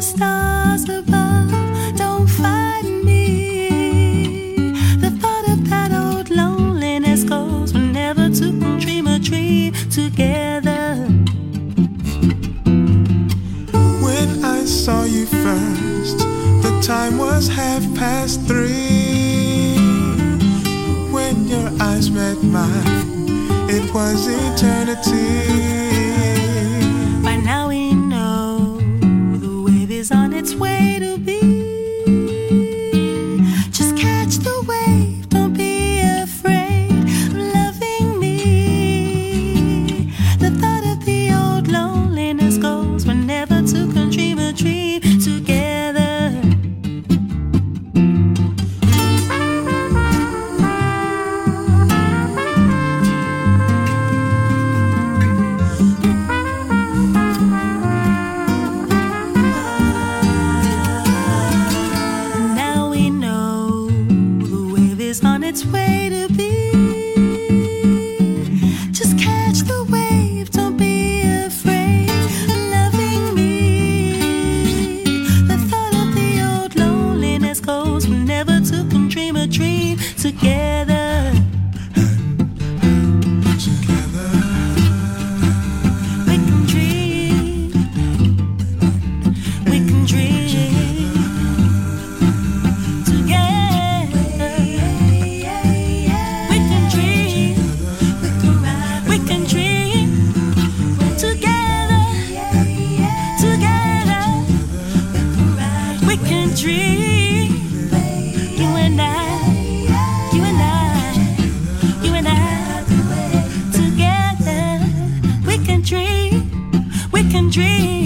stars above. Don't find me. The thought of that old loneliness goes. We'll never to dream a dream together. When I saw you first, the time was half past three. When your eyes met mine, it was eternity. dream.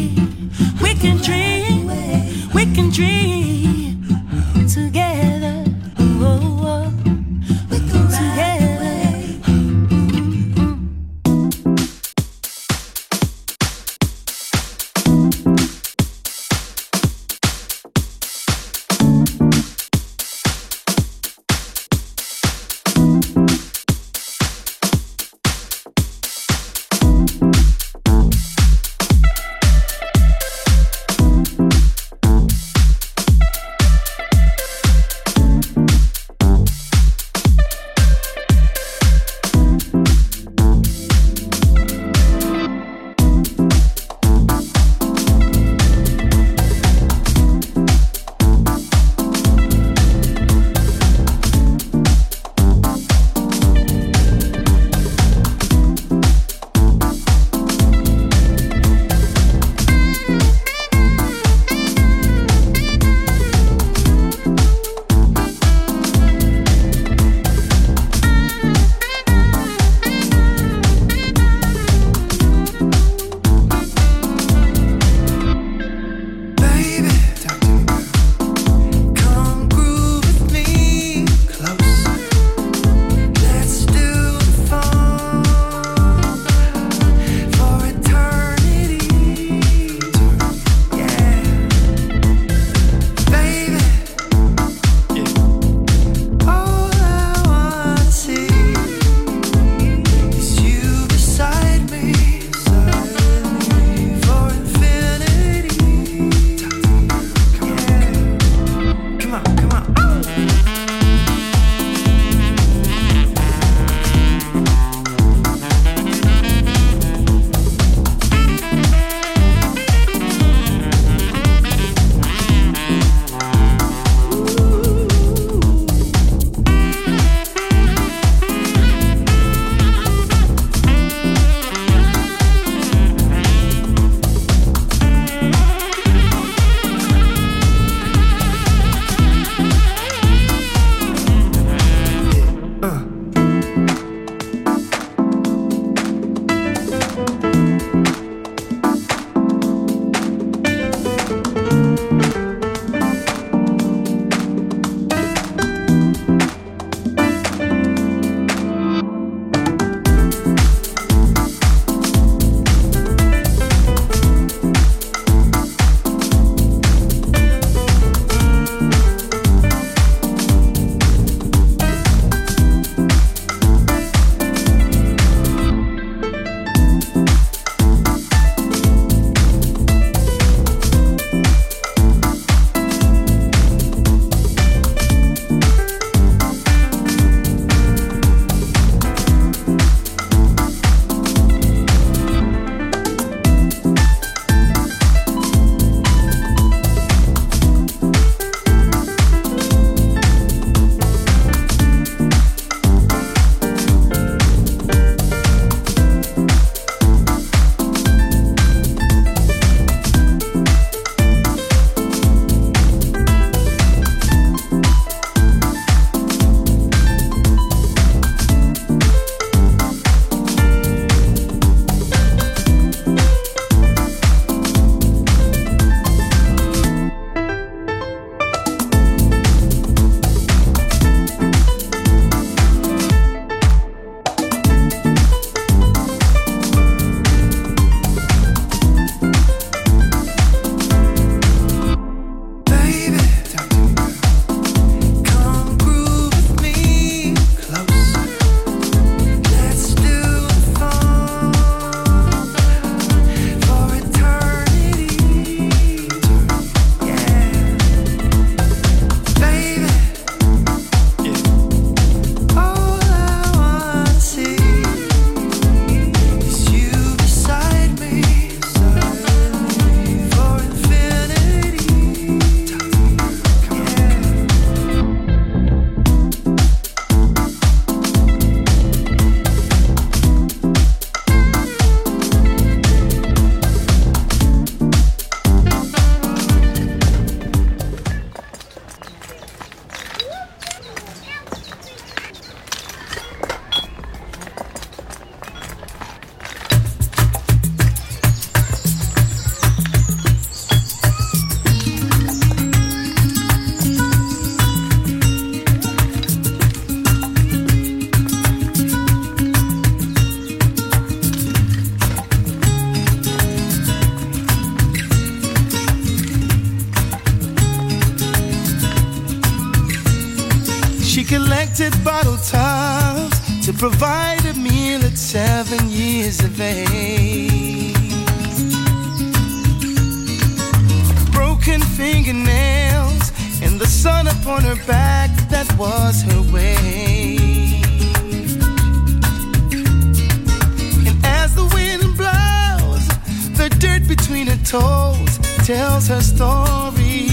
Tells her story.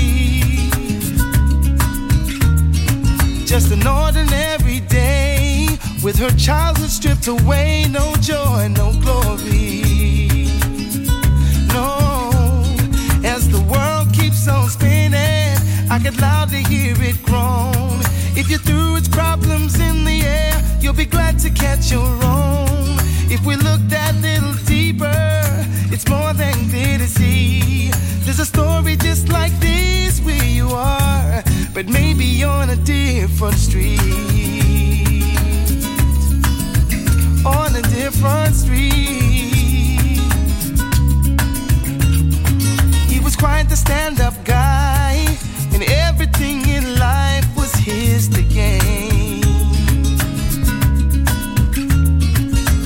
Just an ordinary day with her childhood stripped away, no joy, no glory. No, as the world keeps on spinning, I could loudly hear it groan. If you threw its problems in the air, you'll be glad to catch your own. If we look that little deeper, it's more than clear to see. There's a story just like this where you are, but maybe on a different street. On a different street. He was quite the stand up guy, and in his to gain.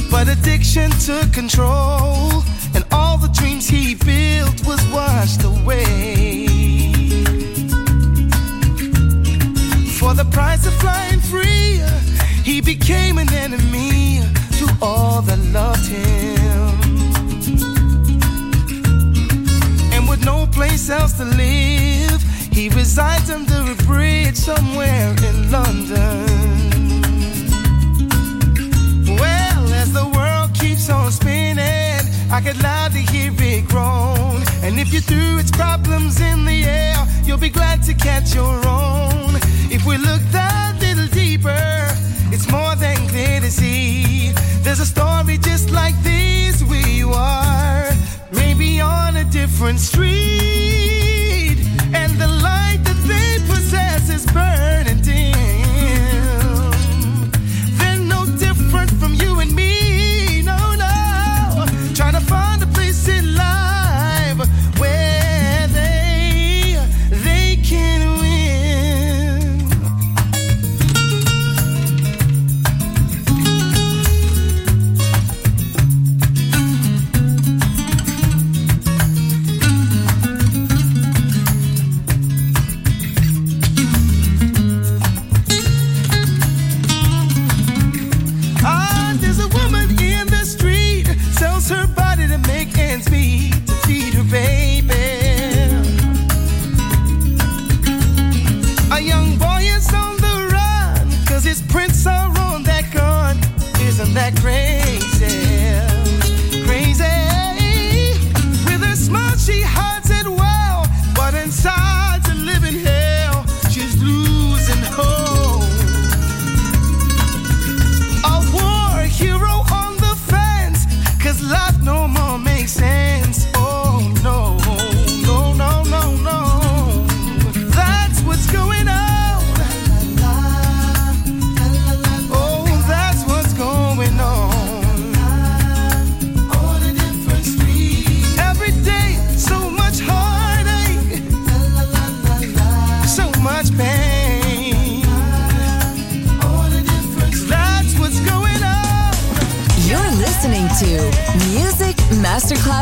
But addiction took control, and all the dreams he built was washed away. For the price of flying free, he became an enemy to all that loved him. And with no place else to live, he resides under a bridge somewhere in London. Well, as the world keeps on spinning, I could loudly hear it groan. And if you threw its problems in the air, you'll be glad to catch your own. If we look that little deeper, it's more than clear to see. There's a story just like this you are, maybe on a different street.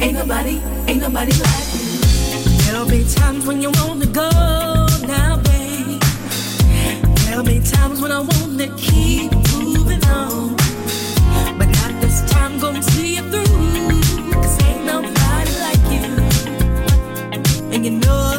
Ain't nobody, ain't nobody like you. There'll be times when you wanna go now, babe. There'll be times when I wanna keep moving on. But not this time, gonna see you through. Ain't nobody like you. And you know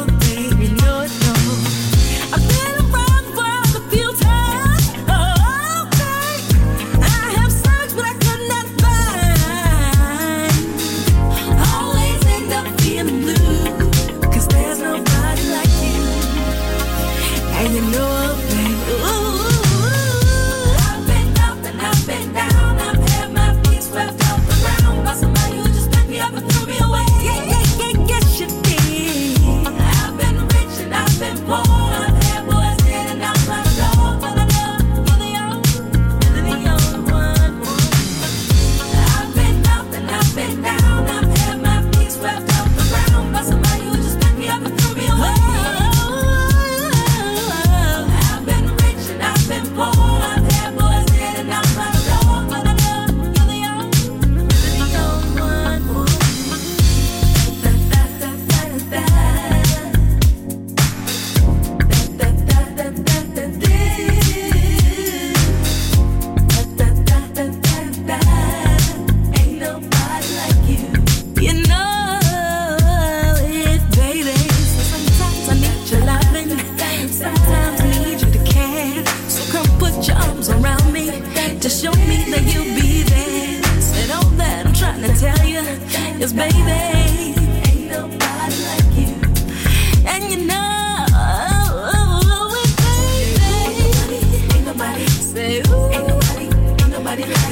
body like